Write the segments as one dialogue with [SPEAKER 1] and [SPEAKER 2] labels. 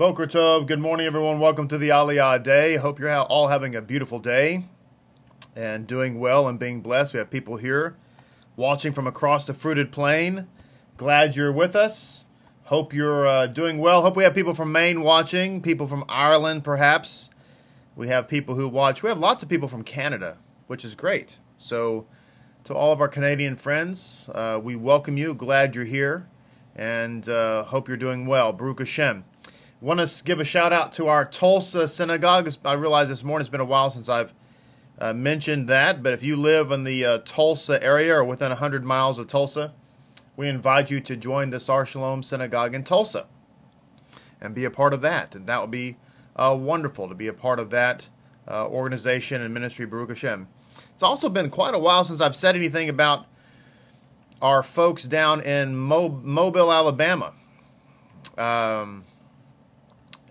[SPEAKER 1] Boker Tov, good morning, everyone. Welcome to the Aliyah Day. Hope you're all having a beautiful day and doing well and being blessed. We have people here watching from across the fruited plain. Glad you're with us. Hope you're uh, doing well. Hope we have people from Maine watching, people from Ireland, perhaps. We have people who watch. We have lots of people from Canada, which is great. So, to all of our Canadian friends, uh, we welcome you. Glad you're here and uh, hope you're doing well. Baruch Hashem. Want to give a shout out to our Tulsa synagogue. I realize this morning it's been a while since I've uh, mentioned that, but if you live in the uh, Tulsa area or within 100 miles of Tulsa, we invite you to join the Sar Shalom Synagogue in Tulsa and be a part of that. And that would be uh, wonderful to be a part of that uh, organization and ministry, Baruch Hashem. It's also been quite a while since I've said anything about our folks down in Mo- Mobile, Alabama. Um,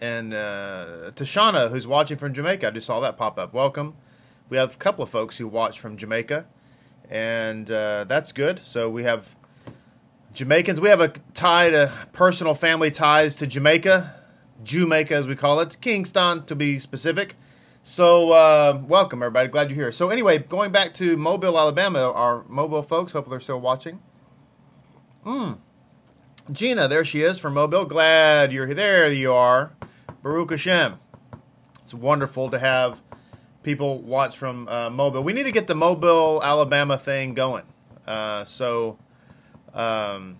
[SPEAKER 1] and uh, Tashana, who's watching from Jamaica, I just saw that pop up. Welcome. We have a couple of folks who watch from Jamaica, and uh, that's good. So we have Jamaicans. We have a tie to personal family ties to Jamaica, Jamaica as we call it, Kingston to be specific. So uh, welcome everybody. Glad you're here. So anyway, going back to Mobile, Alabama, our Mobile folks. Hopefully they're still watching. Hmm. Gina, there she is from Mobile. Glad you're here. There you are. Baruch Hashem. It's wonderful to have people watch from uh, Mobile. We need to get the Mobile, Alabama thing going. Uh, so, um,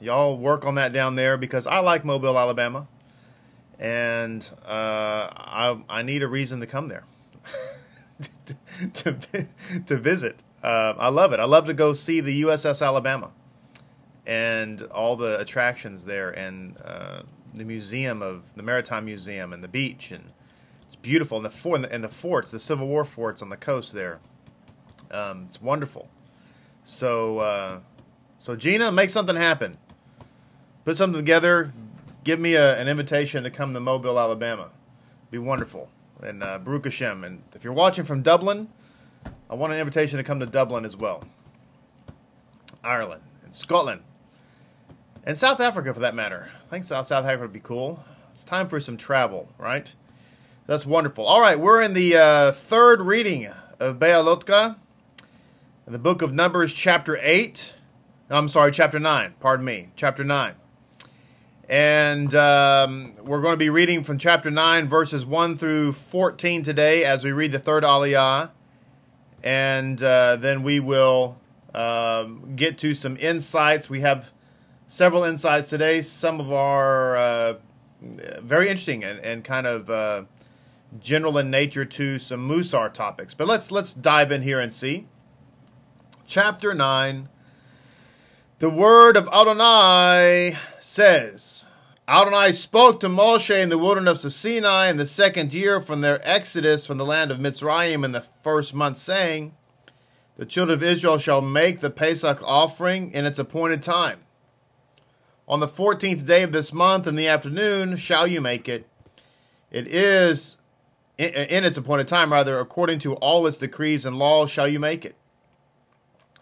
[SPEAKER 1] y'all work on that down there because I like Mobile, Alabama, and uh, I I need a reason to come there to, to, to visit. Uh, I love it. I love to go see the USS Alabama and all the attractions there and uh, the museum of the Maritime Museum and the beach and it's beautiful and the fort and the, and the forts, the Civil War forts on the coast there. Um, it's wonderful. So, uh, so Gina, make something happen. Put something together. Give me a, an invitation to come to Mobile, Alabama. Be wonderful. And uh, Baruch Hashem. And if you're watching from Dublin, I want an invitation to come to Dublin as well. Ireland and Scotland and South Africa for that matter. I think South South Africa would be cool. It's time for some travel, right? That's wonderful. All right, we're in the uh, third reading of Beha'alotcha, the book of Numbers, chapter eight. I'm sorry, chapter nine. Pardon me, chapter nine. And um, we're going to be reading from chapter 9, verses 1 through 14 today as we read the third Aliyah. And uh, then we will uh, get to some insights. We have several insights today. Some of our uh, very interesting and, and kind of uh, general in nature to some Musar topics. But let's let's dive in here and see. Chapter nine. The word of Adonai says, Adonai spoke to Moshe in the wilderness of Sinai in the second year from their exodus from the land of Mitzrayim in the first month, saying, The children of Israel shall make the Pesach offering in its appointed time. On the fourteenth day of this month in the afternoon shall you make it. It is in its appointed time, rather, according to all its decrees and laws shall you make it.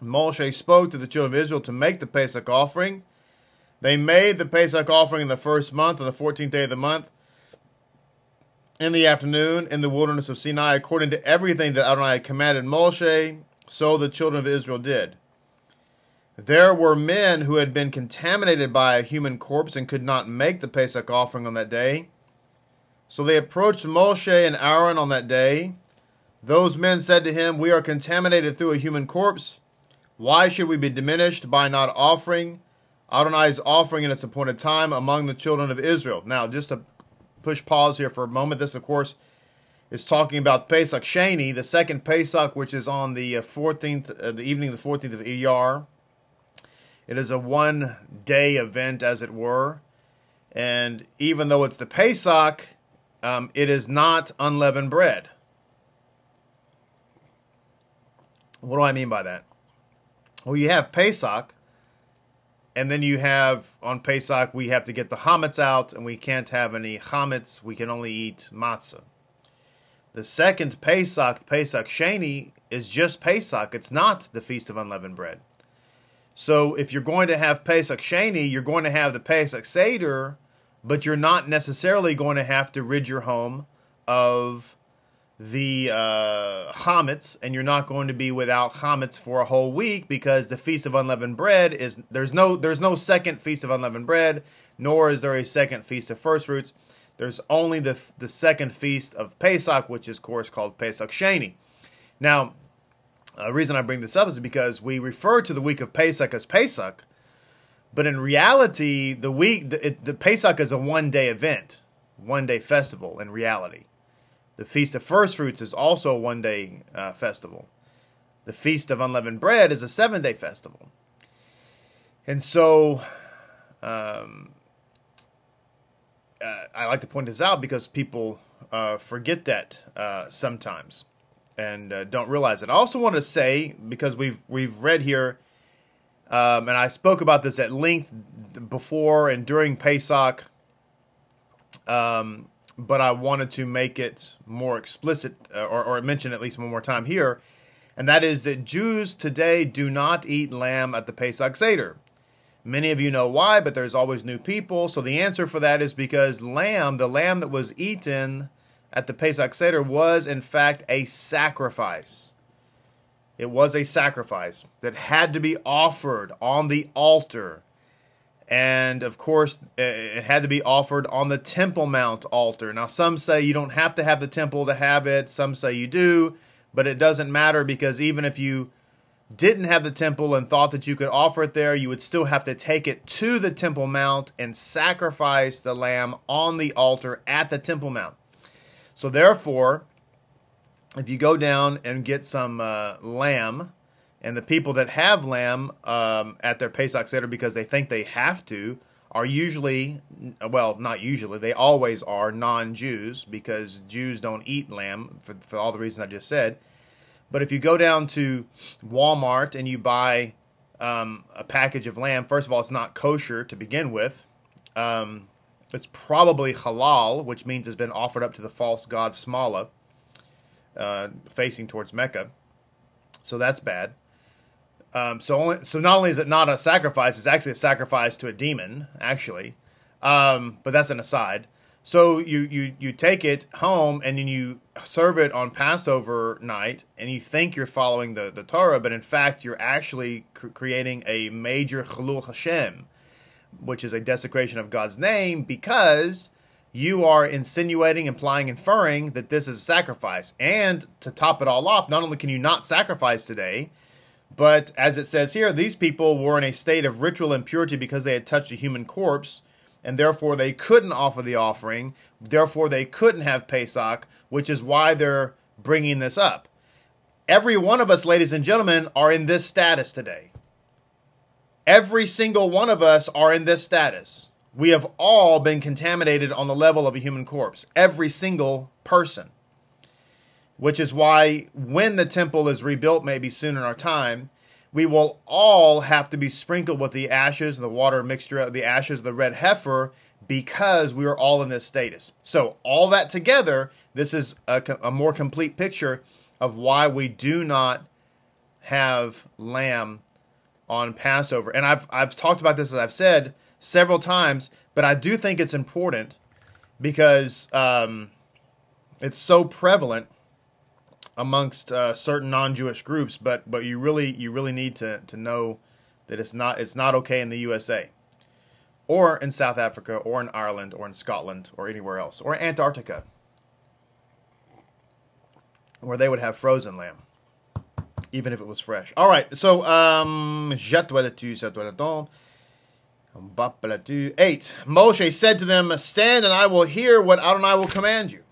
[SPEAKER 1] Moshe spoke to the children of Israel to make the Pesach offering. They made the Pesach offering in the first month, on the fourteenth day of the month, in the afternoon, in the wilderness of Sinai, according to everything that Adonai commanded Moshe, so the children of Israel did. There were men who had been contaminated by a human corpse and could not make the Pesach offering on that day. So they approached Moshe and Aaron on that day. Those men said to him, We are contaminated through a human corpse. Why should we be diminished by not offering Adonai's offering in its appointed time among the children of Israel? Now, just to push pause here for a moment, this, of course, is talking about Pesach Sheni, the second Pesach, which is on the 14th, uh, uh, the evening of the 14th of Iyar. It is a one day event, as it were. And even though it's the Pesach, um, it is not unleavened bread. What do I mean by that? Well, you have Pesach, and then you have on Pesach, we have to get the chametz out, and we can't have any chametz. We can only eat matzah. The second Pesach, Pesach Sheni, is just Pesach. It's not the Feast of Unleavened Bread. So if you're going to have Pesach Sheni, you're going to have the Pesach Seder but you're not necessarily going to have to rid your home of the uh, chametz, and you're not going to be without chametz for a whole week because the feast of unleavened bread is there's no there's no second feast of unleavened bread, nor is there a second feast of first fruits. There's only the the second feast of Pesach, which is of course called Pesach Sheni. Now, the reason I bring this up is because we refer to the week of Pesach as Pesach, but in reality, the week the, it, the Pesach is a one day event, one day festival. In reality the Feast of First Fruits is also a one day uh, festival. The Feast of Unleavened Bread is a seven day festival. And so um, uh, I like to point this out because people uh, forget that uh, sometimes and uh, don't realize it. I also want to say, because we've, we've read here, um, and I spoke about this at length before and during Pesach. Um, but I wanted to make it more explicit uh, or, or mention at least one more time here, and that is that Jews today do not eat lamb at the Pesach Seder. Many of you know why, but there's always new people. So the answer for that is because lamb, the lamb that was eaten at the Pesach Seder, was in fact a sacrifice. It was a sacrifice that had to be offered on the altar. And of course it had to be offered on the temple mount altar. Now some say you don't have to have the temple to have it. Some say you do. But it doesn't matter because even if you didn't have the temple and thought that you could offer it there you would still have to take it to the temple mount and sacrifice the lamb on the altar at the temple mount so therefore if you go down and get some uh, lamb and the people that have lamb um, at their Pesach Seder because they think they have to are usually, well, not usually, they always are non Jews because Jews don't eat lamb for, for all the reasons I just said. But if you go down to Walmart and you buy um, a package of lamb, first of all, it's not kosher to begin with. Um, it's probably halal, which means it's been offered up to the false god Smala, uh, facing towards Mecca. So that's bad. Um, so only, so not only is it not a sacrifice, it's actually a sacrifice to a demon, actually. Um, but that's an aside. So you, you you take it home and then you serve it on Passover night, and you think you're following the, the Torah, but in fact you're actually cr- creating a major Chilul Hashem, which is a desecration of God's name, because you are insinuating, implying, inferring that this is a sacrifice. And to top it all off, not only can you not sacrifice today, but as it says here, these people were in a state of ritual impurity because they had touched a human corpse, and therefore they couldn't offer the offering. Therefore, they couldn't have Pesach, which is why they're bringing this up. Every one of us, ladies and gentlemen, are in this status today. Every single one of us are in this status. We have all been contaminated on the level of a human corpse. Every single person which is why when the temple is rebuilt, maybe soon in our time, we will all have to be sprinkled with the ashes and the water mixture of the ashes of the red heifer because we are all in this status. So, all that together, this is a, a more complete picture of why we do not have lamb on Passover. And I've, I've talked about this, as I've said several times, but I do think it's important because um, it's so prevalent amongst uh, certain non-Jewish groups, but but you really you really need to to know that it's not it's not okay in the USA, or in South Africa, or in Ireland, or in Scotland, or anywhere else, or Antarctica, where they would have frozen lamb, even if it was fresh. All right, so um, Eight. Moshe said to them, Stand and I will hear what Adonai will command you.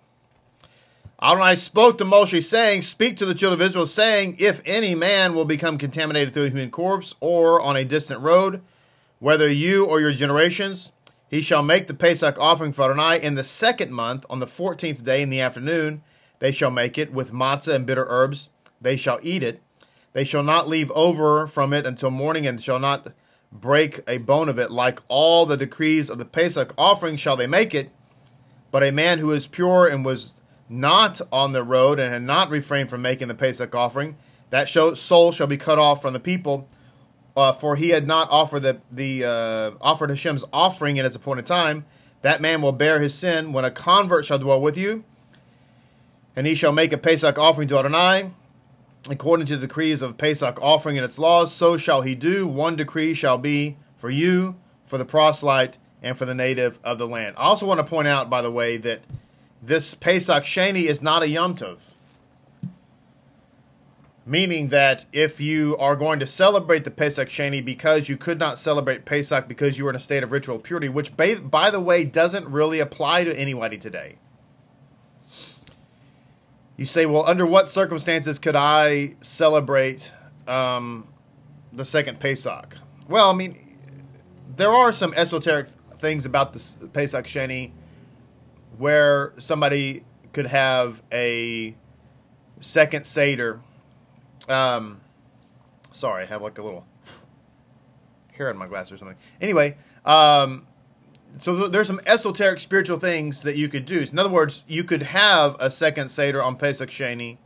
[SPEAKER 1] Adonai spoke to Moshe, saying, Speak to the children of Israel, saying, If any man will become contaminated through a human corpse or on a distant road, whether you or your generations, he shall make the Pesach offering for Adonai in the second month, on the fourteenth day in the afternoon. They shall make it with matzah and bitter herbs. They shall eat it. They shall not leave over from it until morning, and shall not break a bone of it. Like all the decrees of the Pesach offering shall they make it. But a man who is pure and was not on the road and had not refrained from making the Pesach offering, that soul shall be cut off from the people. Uh, for he had not offered the the uh, offered Hashem's offering at its appointed time. that man will bear his sin when a convert shall dwell with you, and he shall make a Pesach offering to Adonai, according to the decrees of Pesach offering and its laws, so shall he do. One decree shall be for you, for the proselyte, and for the native of the land. I also want to point out, by the way, that this Pesach Sheni is not a Yom Tov. Meaning that if you are going to celebrate the Pesach Sheni because you could not celebrate Pesach because you were in a state of ritual purity, which, by the way, doesn't really apply to anybody today. You say, well, under what circumstances could I celebrate um, the second Pesach? Well, I mean, there are some esoteric things about the Pesach Sheni where somebody could have a second Seder. Um, sorry, I have like a little hair in my glass or something. Anyway, um, so there's some esoteric spiritual things that you could do. In other words, you could have a second Seder on Pesach Sheni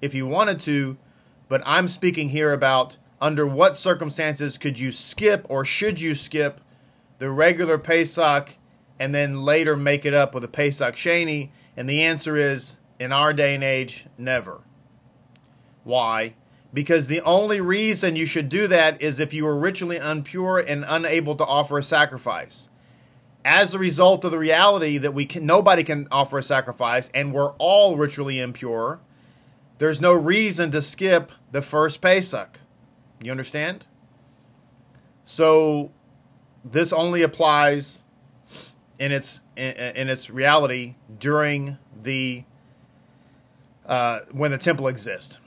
[SPEAKER 1] if you wanted to, but I'm speaking here about under what circumstances could you skip or should you skip the regular Pesach and then later make it up with a Pesach Sheni? And the answer is, in our day and age, never. Why? Because the only reason you should do that is if you were ritually impure and unable to offer a sacrifice. As a result of the reality that we can, nobody can offer a sacrifice, and we're all ritually impure, there's no reason to skip the first Pesach. You understand? So this only applies in its in, in its reality during the uh, when the temple exists.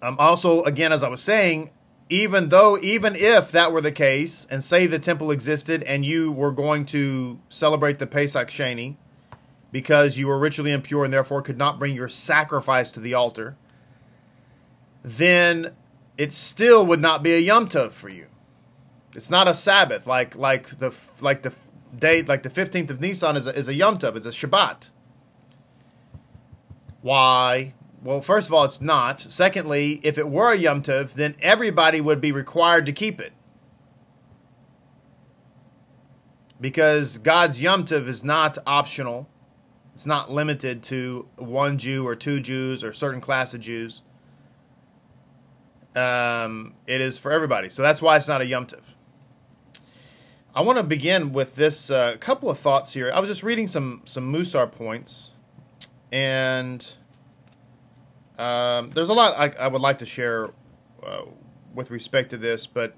[SPEAKER 1] Um, also, again, as I was saying, even though even if that were the case, and say the temple existed and you were going to celebrate the Pesach Sheni because you were ritually impure and therefore could not bring your sacrifice to the altar, then it still would not be a Yom Tov for you. It's not a Sabbath like like the like the day like the fifteenth of Nisan is a, is a Yom Tov. It's a Shabbat. Why? Well, first of all, it's not. Secondly, if it were a Yom Tov, then everybody would be required to keep it. Because God's Yom Tov is not optional. It's not limited to one Jew or two Jews or certain class of Jews. Um, it is for everybody. So that's why it's not a Yom Tov. I want to begin with this uh, couple of thoughts here. I was just reading some some Musar points, and um, there's a lot I, I, would like to share uh, with respect to this, but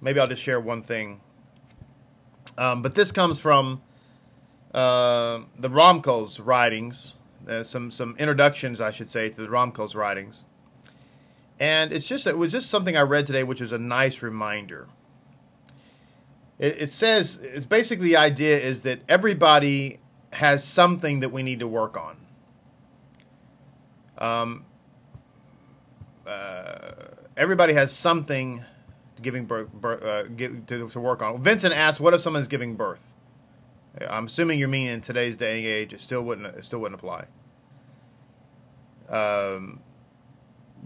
[SPEAKER 1] maybe I'll just share one thing. Um, but this comes from uh, the Ramchal's writings, uh, some some introductions, I should say, to the Ramchal's writings, and it's just it was just something I read today, which is a nice reminder. It, it says it's basically the idea is that everybody has something that we need to work on. Um, uh, everybody has something giving birth, birth uh, give, to, to work on. Vincent asked, "What if someone's giving birth?" I'm assuming you're meaning in today's day and age, it still wouldn't it still wouldn't apply. Um,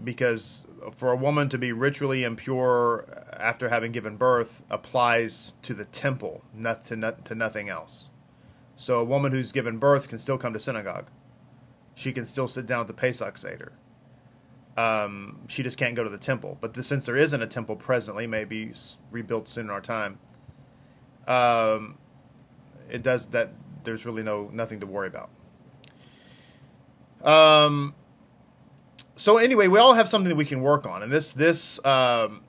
[SPEAKER 1] because for a woman to be ritually impure after having given birth applies to the temple, not to, not, to nothing else. So a woman who's given birth can still come to synagogue. She can still sit down at the Pesach Seder. Um, she just can't go to the temple. But the, since there isn't a temple presently, maybe rebuilt soon in our time, um, it does that. There's really no nothing to worry about. Um, so anyway, we all have something that we can work on, and this this um,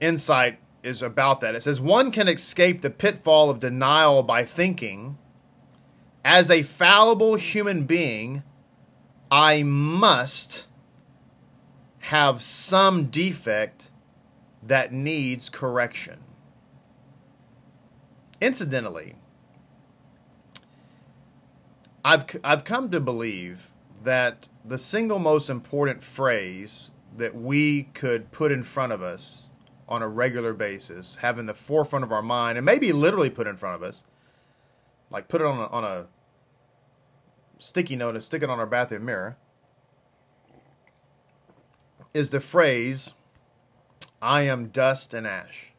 [SPEAKER 1] insight is about that. It says one can escape the pitfall of denial by thinking, as a fallible human being, I must have some defect that needs correction. Incidentally, I've I've come to believe that the single most important phrase that we could put in front of us on a regular basis, have in the forefront of our mind, and maybe literally put in front of us, like put it on a, on a sticky note and stick it on our bathroom mirror, is the phrase, I am dust and ash.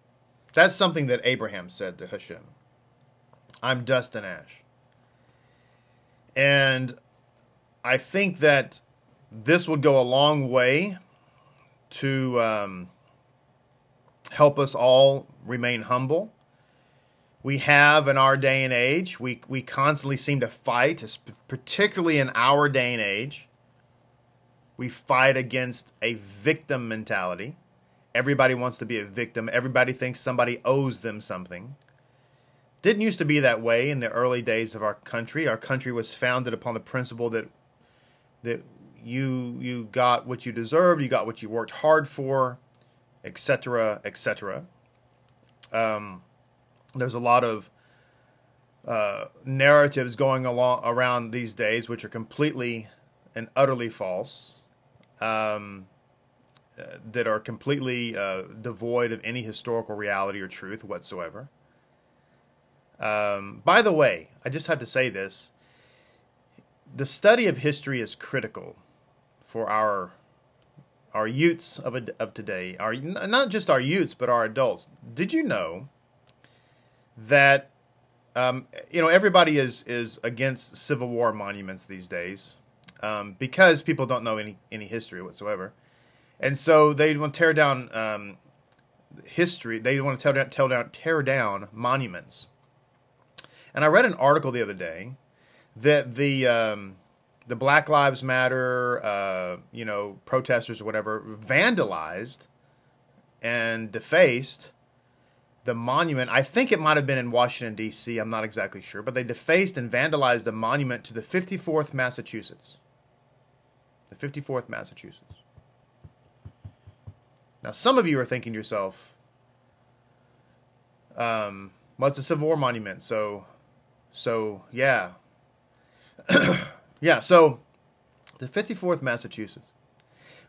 [SPEAKER 1] That's something that Abraham said to Hashem. I'm dust and ash. And I think that this would go a long way to um, help us all remain humble. We have in our day and age, we, we constantly seem to fight, particularly in our day and age. We fight against a victim mentality. Everybody wants to be a victim. Everybody thinks somebody owes them something. Didn't used to be that way in the early days of our country. Our country was founded upon the principle that that you you got what you deserved, you got what you worked hard for, etc., etc. Um, there's a lot of uh, narratives going along around these days which are completely and utterly false, um, uh, that are completely uh, devoid of any historical reality or truth whatsoever. Um, by the way, I just have to say this: the study of history is critical for our our youths of, of today, our not just our youths but our adults. Did you know that um, you know everybody is is against Civil War monuments these days um, because people don't know any any history whatsoever, and so they want to tear down um, history. They want to tear down, tear down tear down monuments. And I read an article the other day that the um, the Black Lives Matter, uh, you know, protesters or whatever, vandalized and defaced the monument. I think it might have been in Washington D.C. I'm not exactly sure, but they defaced and vandalized the monument to the 54th Massachusetts. The 54th Massachusetts. Now, some of you are thinking to yourself, um, well, it's a Civil War monument, so, so yeah, Yeah, so the 54th Massachusetts.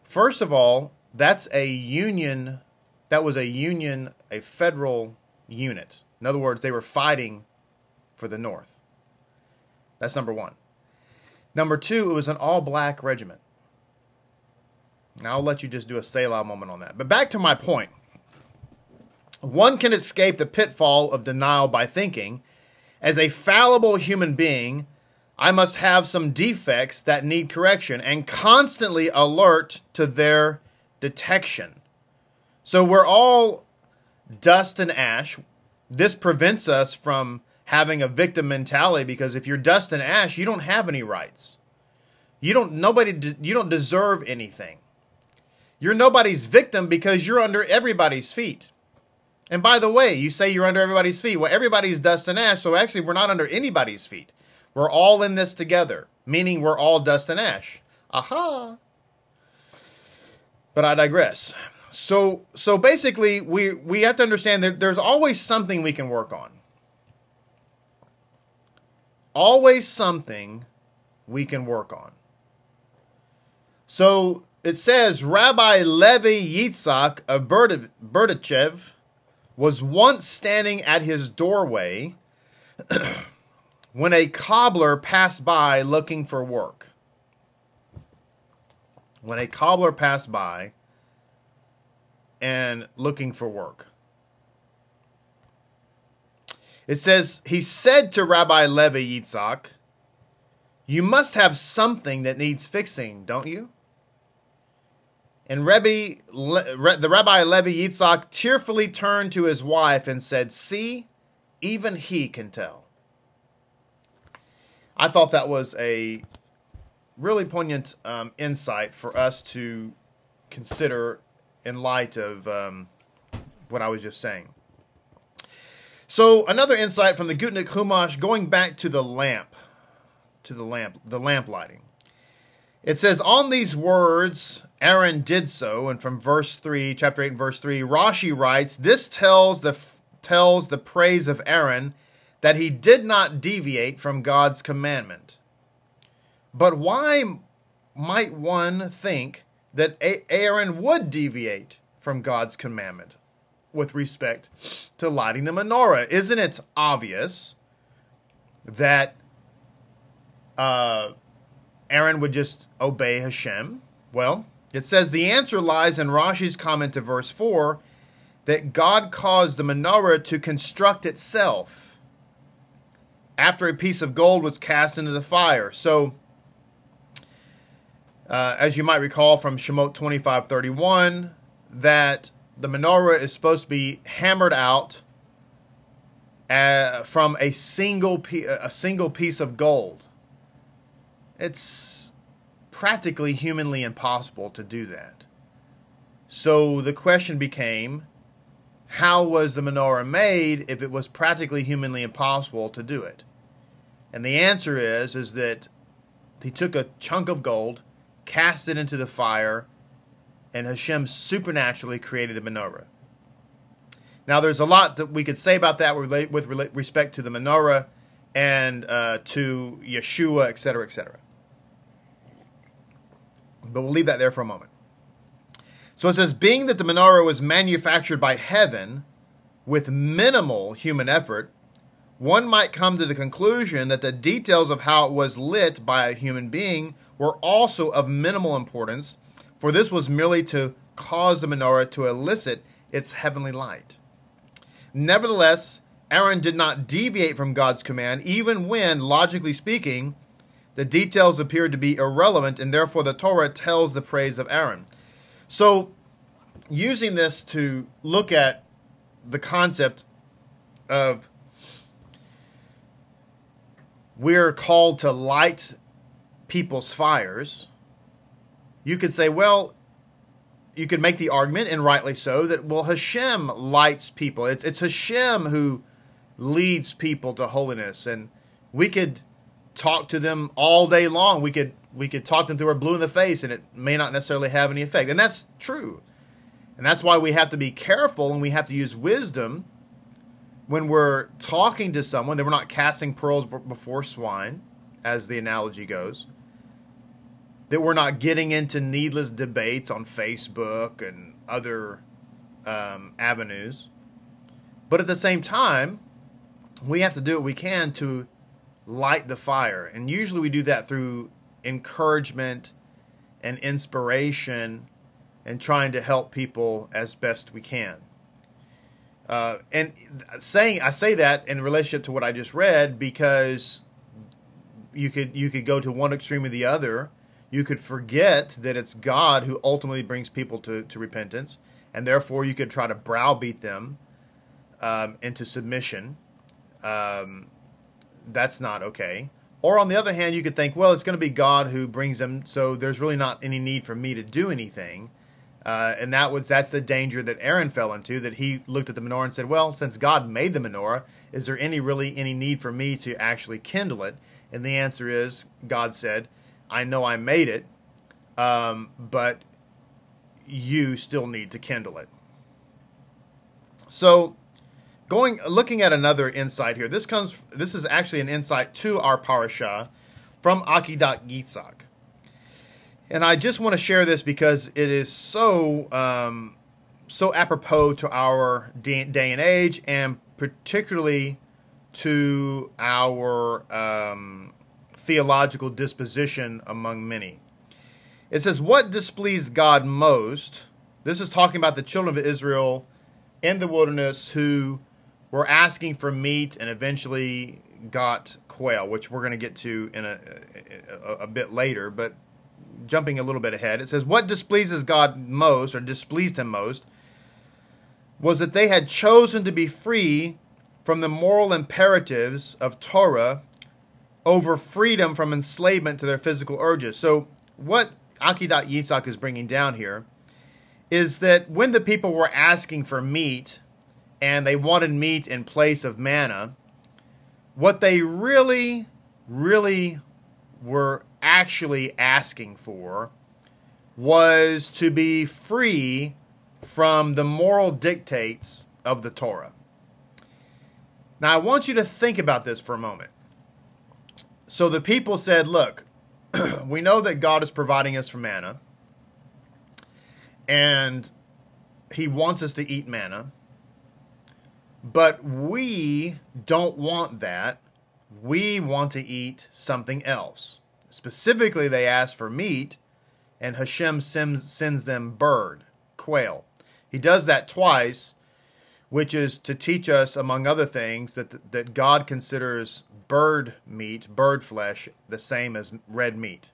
[SPEAKER 1] First of all, that's a union that was a union, a federal unit. In other words, they were fighting for the North. That's number 1. Number 2, it was an all-black regiment. Now I'll let you just do a Selah moment on that. But back to my point. One can escape the pitfall of denial by thinking, as a fallible human being, I must have some defects that need correction and constantly alert to their detection. So we're all dust and ash. This prevents us from having a victim mentality because if you're dust and ash, you don't have any rights. You don't nobody you don't deserve anything. You're nobody's victim because you're under everybody's feet. And by the way, you say you're under everybody's feet. Well, everybody's dust and ash, so actually we're not under anybody's feet. We're all in this together, meaning we're all dust and ash. Aha! But I digress. So, so basically, we we have to understand that there's always something we can work on. Always something we can work on. So it says Rabbi Levi Yitzhak of Berdichev was once standing at his doorway when a cobbler passed by looking for work. When a cobbler passed by and looking for work. It says, He said to Rabbi Levi Yitzhak, You must have something that needs fixing, don't you? And Rebbe, the Rabbi Levi Yitzhak tearfully turned to his wife and said, See, even he can tell. I thought that was a really poignant um, insight for us to consider in light of um, what I was just saying. So another insight from the Gutnick Chumash, going back to the lamp, to the lamp, the lamp lighting. It says, "On these words, Aaron did so." And from verse three, chapter eight, and verse three, Rashi writes, "This tells the tells the praise of Aaron." that he did not deviate from God's commandment. But why might one think that Aaron would deviate from God's commandment with respect to lighting the menorah? Isn't it obvious that uh, Aaron would just obey Hashem? Well, it says the answer lies in Rashi's comment to verse 4 that God caused the menorah to construct itself after a piece of gold was cast into the fire. So, uh, as you might recall from Shemot 25:31, that the menorah is supposed to be hammered out uh, from a single a single piece of gold. It's practically humanly impossible to do that. So the question became how was the menorah made if it was practically humanly impossible to do it? And the answer is is that he took a chunk of gold, cast it into the fire, and Hashem supernaturally created the menorah. Now, there's a lot that we could say about that with respect to the menorah and uh, to Yeshua, etc., etc. But we'll leave that there for a moment. So it says, being that the menorah was manufactured by heaven with minimal human effort, one might come to the conclusion that the details of how it was lit by a human being were also of minimal importance, for this was merely to cause the menorah to elicit its heavenly light. Nevertheless, Aaron did not deviate from God's command, even when, logically speaking, the details appeared to be irrelevant, and therefore the Torah tells the praise of Aaron. So, using this to look at the concept of we're called to light people's fires, you could say, well, you could make the argument, and rightly so, that well, Hashem lights people. It's it's Hashem who leads people to holiness, and we could talk to them all day long. We could we could talk them through our blue in the face, and it may not necessarily have any effect. And that's true, and that's why we have to be careful, and we have to use wisdom when we're talking to someone. That we're not casting pearls before swine, as the analogy goes that we're not getting into needless debates on Facebook and other um, avenues. But at the same time, we have to do what we can to light the fire. And usually we do that through encouragement and inspiration and trying to help people as best we can. Uh, and saying I say that in relationship to what I just read because you could you could go to one extreme or the other you could forget that it's God who ultimately brings people to, to repentance, and therefore you could try to browbeat them um, into submission. Um, that's not okay. Or on the other hand, you could think, well, it's going to be God who brings them, so there's really not any need for me to do anything. Uh, and that was that's the danger that Aaron fell into. That he looked at the menorah and said, "Well, since God made the menorah, is there any really any need for me to actually kindle it?" And the answer is, God said, I know I made it, um, but you still need to kindle it. So, going looking at another insight here. This comes. This is actually an insight to our parasha from Akedat Yitzhak. And I just want to share this because it is so um, so apropos to our day, and age, and particularly to our um, theological disposition among many. It says, What displeased God most? This is talking about the children of Israel in the wilderness who were asking for meat and eventually got quail, which we're going to get to in a, a, a, bit later. But jumping a little bit ahead, it says, What displeases God most, or displeased him most, was that they had chosen to be free from the moral imperatives of Torah over freedom from enslavement to their physical urges. So, what Akedat Yitzhak is bringing down here is that when the people were asking for meat and they wanted meat in place of manna, what they really, really were actually asking for was to be free from the moral dictates of the Torah. Now, I want you to think about this for a moment. So the people said, Look, we know that God is providing us for manna, and He wants us to eat manna, but we don't want that. We want to eat something else. Specifically, they ask for meat, and Hashem sends, sends them bird, quail. He does that twice which is to teach us, among other things, that, that God considers bird meat, bird flesh, the same as red meat.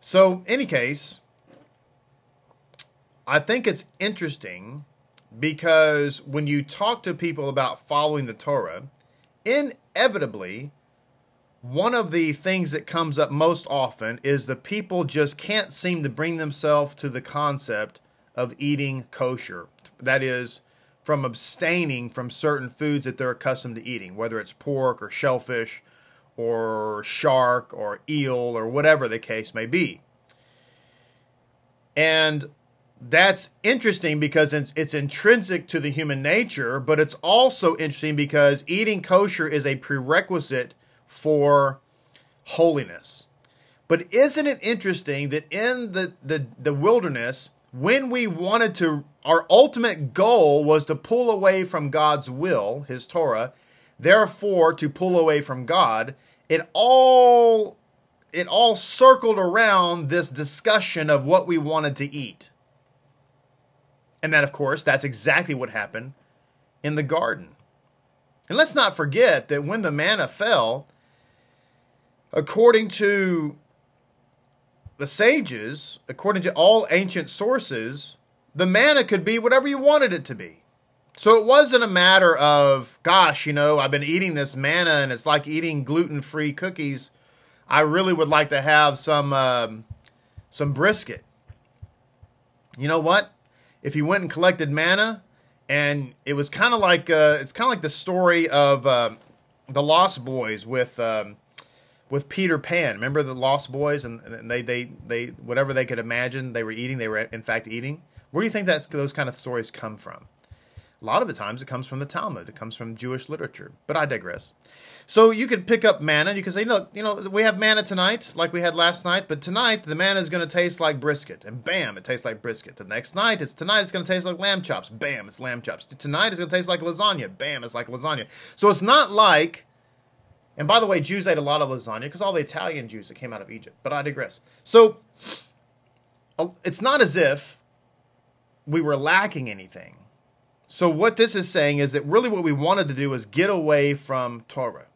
[SPEAKER 1] So, any case, I think it's interesting because when you talk to people about following the Torah, inevitably, one of the things that comes up most often is the people just can't seem to bring themselves to the concept of eating kosher. That is, from abstaining from certain foods that they're accustomed to eating, whether it's pork or shellfish or shark or eel or whatever the case may be. And that's interesting because it's, it's, intrinsic to the human nature, but it's also interesting because eating kosher is a prerequisite for holiness. But isn't it interesting that in the, the, the wilderness, when we wanted to, our ultimate goal was to pull away from God's will, His Torah, therefore to pull away from God, it all it all circled around this discussion of what we wanted to eat. And that, of course, that's exactly what happened in the garden. And let's not forget that when the manna fell, according to the sages, according to all ancient sources, the manna could be whatever you wanted it to be. So it wasn't a matter of, gosh, you know, I've been eating this manna and it's like eating gluten free cookies. I really would like to have some um, some brisket. You know what? if you went and collected manna, and it was kind of like uh, it's kind of like the story of uh, the Lost Boys with um, with Peter Pan. Remember the Lost Boys, and, they they they whatever they could imagine they were eating, they were in fact eating. Where do you think that those kind of stories come from? A lot of the times it comes from the Talmud, it comes from Jewish literature. But I digress. So you could pick up manna. You could say, look, you know, we have manna tonight, like we had last night, but tonight the manna is going to taste like brisket, and bam, it tastes like brisket. The next night, it's tonight it's going to taste like lamb chops, bam, it's lamb chops. Tonight it's going to taste like lasagna, bam, it's like lasagna. So it's not like, and by the way, Jews ate a lot of lasagna because all the Italian Jews that came out of Egypt. But I digress. So it's not as if we were lacking anything so, what this is saying is that really what we wanted to do was get away from Torah.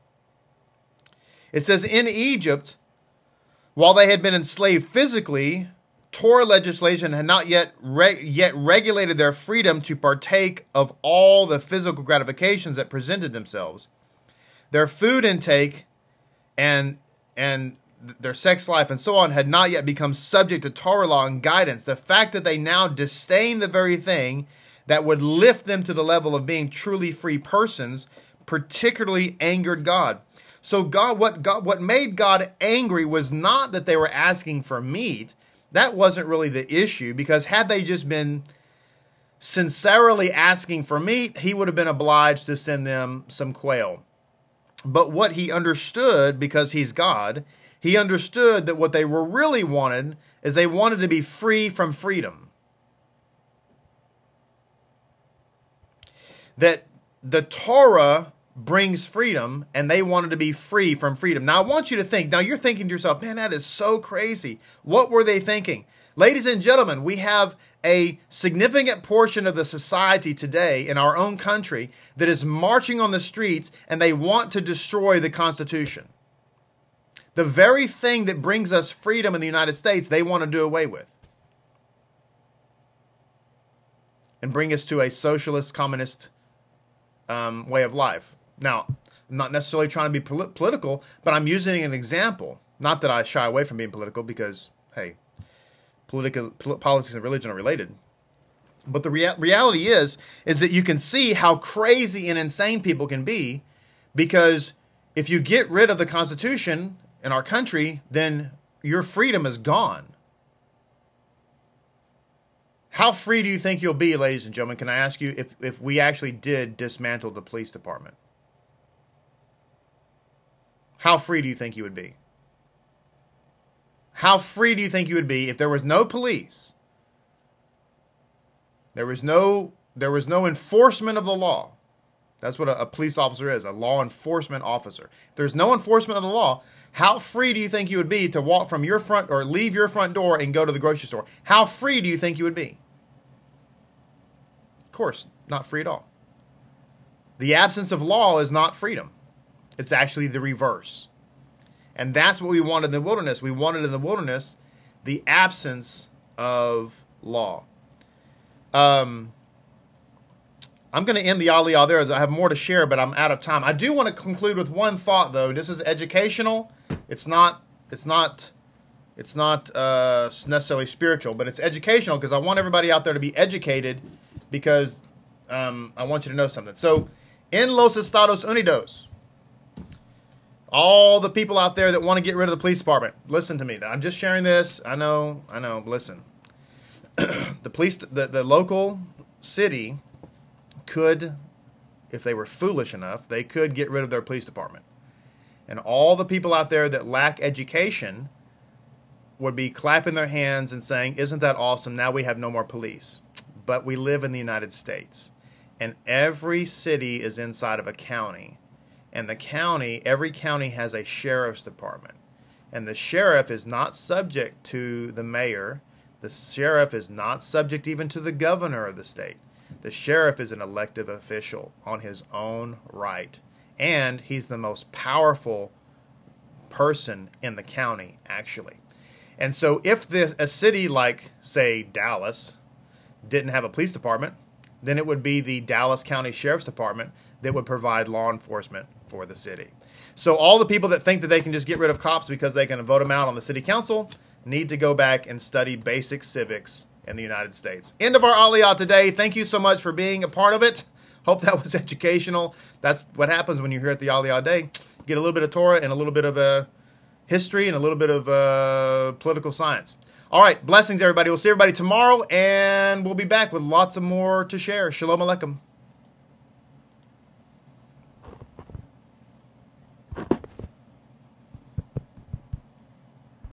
[SPEAKER 1] It says in Egypt, while they had been enslaved physically, Torah legislation had not yet re- yet regulated their freedom to partake of all the physical gratifications that presented themselves. Their food intake and and their sex life and so on had not yet become subject to Torah law and guidance. The fact that they now disdain the very thing that would lift them to the level of being truly free persons particularly angered God. So God what God what made God angry was not that they were asking for meat. That wasn't really the issue because had they just been sincerely asking for meat, he would have been obliged to send them some quail. But what he understood because he's God, he understood that what they were really wanted is they wanted to be free from freedom. that the Torah brings freedom and they wanted to be free from freedom. Now, I want you to think, now you're thinking to yourself, man, that is so crazy. What were they thinking? Ladies and gentlemen, we have a significant portion of the society today in our own country that is marching on the streets and they want to destroy the Constitution. The very thing that brings us freedom in the United States, they want to do away with. And bring us to a socialist, communist um, way of life. Now, I'm not necessarily trying to be pol- political, but I'm using an example. Not that I shy away from being political because, hey, political pol- politics and religion are related. But the rea- reality is, is that you can see how crazy and insane people can be, because if you get rid of the Constitution in our country, then your freedom is gone. How free do you think you'll be, ladies and gentlemen? Can I ask you if, if we actually did dismantle the police department? How free do you think you would be? How free do you think you would be if there was no police? There was no there was no enforcement of the law. That's what a, a, police officer is, a law enforcement officer. If there's no enforcement of the law, how free do you think you would be to walk from your front or leave your front door and go to the grocery store? How free do you think you would be? Of course, not free at all. The absence of law is not freedom, it's actually the reverse. And that's what we wanted in the wilderness. We wanted in the wilderness the absence of law. Um, I'm going to end the aliyah there. I have more to share, but I'm out of time. I do want to conclude with one thought, though. This is educational. It's not. It's not. It's not uh, necessarily spiritual, but it's educational because I want everybody out there to be educated because um, I want you to know something. So, in Los Estados Unidos, all the people out there that want to get rid of the police department, listen to me. I'm just sharing this. I know, I know. Listen, the police, the, the local city could, if they were foolish enough, they could get rid of their police department. And all the people out there that lack education would be clapping their hands and saying, Isn't that awesome? Now we have no more police. But we live in the United States, and every city is inside of a county and the county, every county has a sheriff's department. And the sheriff is not subject to the mayor. The sheriff is not subject even to the governor of the state. The sheriff is an elective official on his own right. And he's the most powerful person in the county, actually. And so, if the, a city like, say, Dallas didn't have a police department, then it would be the Dallas County Sheriff's Department that would provide law enforcement for the city. So all the people that think that they can just get rid of cops because they can vote them out on the city council need to go back and study basic civics in the United States. End of our Aliyah today. Thank you so much for being a part of it. Hope that was educational. That's what happens when you're here at the Aliyah Day. Get a little bit of Torah and a little bit of uh, history and a little bit of uh, political science. All right, blessings, everybody. We'll see everybody tomorrow, and we'll be back with lots of more to share. Shalom Aleichem.